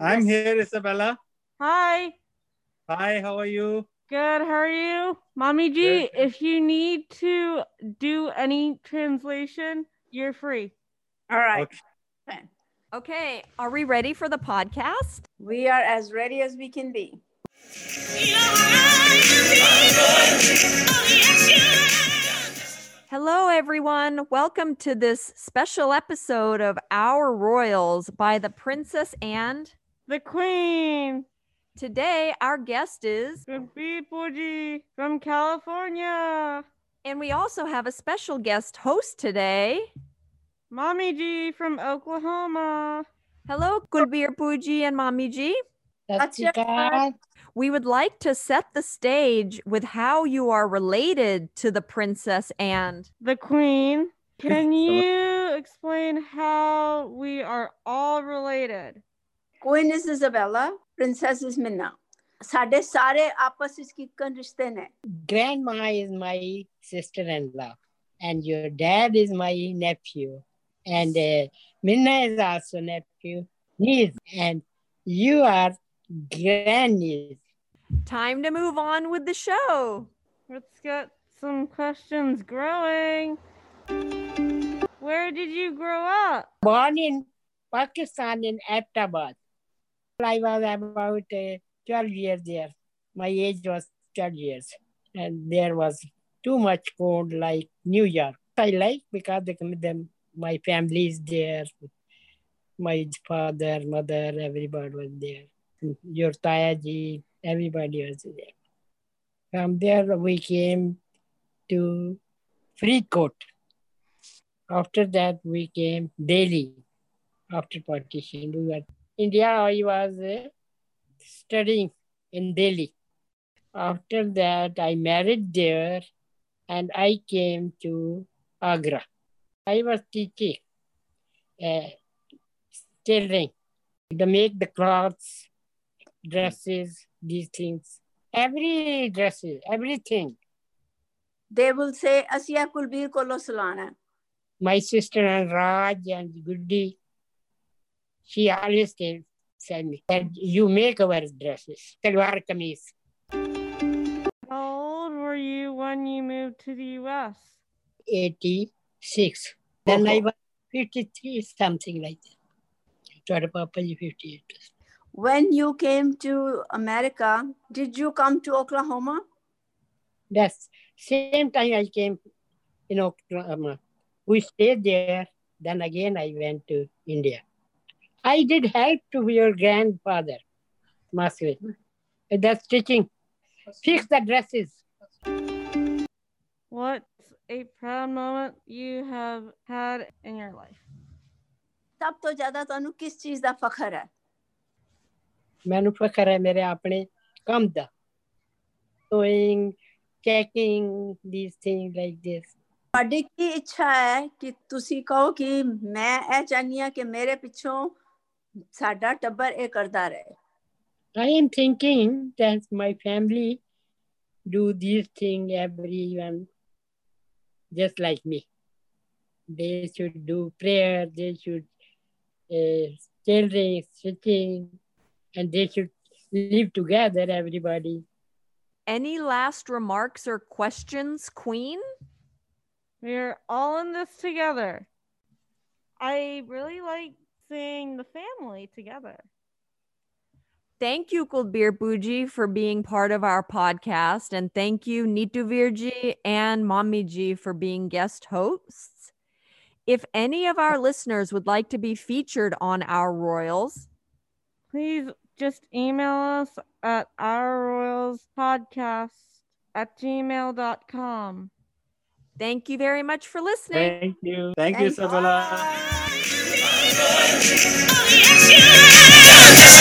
I'm here, Isabella. Hi. Hi, how are you? Good. How are you? Mommy G, Good. if you need to do any translation, you're free. All right. Okay. Fine. Okay, are we ready for the podcast? We are as ready as we can be. Hello, everyone. Welcome to this special episode of Our Royals by the Princess and the Queen. Today, our guest is Pooji from California. And we also have a special guest host today, Mommy G from Oklahoma. Hello, Kulbir Pooji and Mommy G. We would like to set the stage with how you are related to the princess and the queen. Can you explain how we are all related? Queen is Isabella, princess is Minna. ਸਾਡੇ Sare, ਆਪਸ ਵਿੱਚ ਕਿਕਨ ਰਿਸ਼ਤੇ ਨੇ। Grandma is my sister in law and your dad is my nephew and uh, minna is also nephew niece and you are grandniece. Time to move on with the show. Let's get some questions growing. Where did you grow up? Born in pakistan in Abbottabad i was about uh, 12 years there. My age was 12 years. And there was too much cold like new york. I like because the, the, my family is there. My father mother everybody was there. Your tayaji everybody was there. From there we came to Freeport. After that, we came Delhi. After partition, we were India, I was uh, studying in Delhi. After that, I married there and I came to Agra. I was teaching uh, tailoring to make the clothes, dresses, these things, every dresses, everything. They will say, Asiya Kulbir ko salana. My sister and Raj and Gudi, she always tell, tell me that you make our dresses, salwar kameez. How old were you when you moved to the US? 86. Then I was 53, something like that. Try to Papa, you 58. when you came to America did you come to Oklahoma Yes. same time I came in Oklahoma. We stayed there. Then again I went to India. I did help to your grandfather, Masri. That's stitching. Fix the dresses. What's a proud moment you have had in your life? ਸਭ ਤੋਂ ਜ਼ਿਆਦਾ ਤੁਹਾਨੂੰ ਕਿਸ ਚੀਜ਼ ਦਾ ਫਖਰ ਹੈ ਮੈਨੂੰ ਫਖਰ ਹੈ ਮੇਰੇ ਆਪਣੇ ਕੰਮ ਦਾ sewing, checking, these things like this. ਤੁਹਾਡੀ ਕੀ ਇੱਛਾ ਹੈ ਕਿ ਤੁਸੀਂ ਕਹੋ ਕਿ ਮੈਂ ਇਹ ਚਾਹਨੀ ਆ ਕਿ ਮੇਰੇ ਪਿੱਛੋਂ ਸਾਡਾ ਟੱਬਰ ਇਹ ਕਰਦਾ ਰਹੇ I am thinking that my family do these things everyone just like me. They should do prayer, they should uh, tailoring, stitching, and they should live together, everybody. Any last remarks or questions, Queen? We're all in this together. I really like seeing the family together. Thank you, Kulbir Pooji, for being part of our podcast. And thank you, Nitu Virji and Mommy Ji, for being guest hosts. If any of our listeners would like to be featured on our Royals, Please just email us at ourroyalspodcast at gmail.com. thank you very much for listening. Thank you. Thank you, Thank- Isabella. Bye. Oh, yes.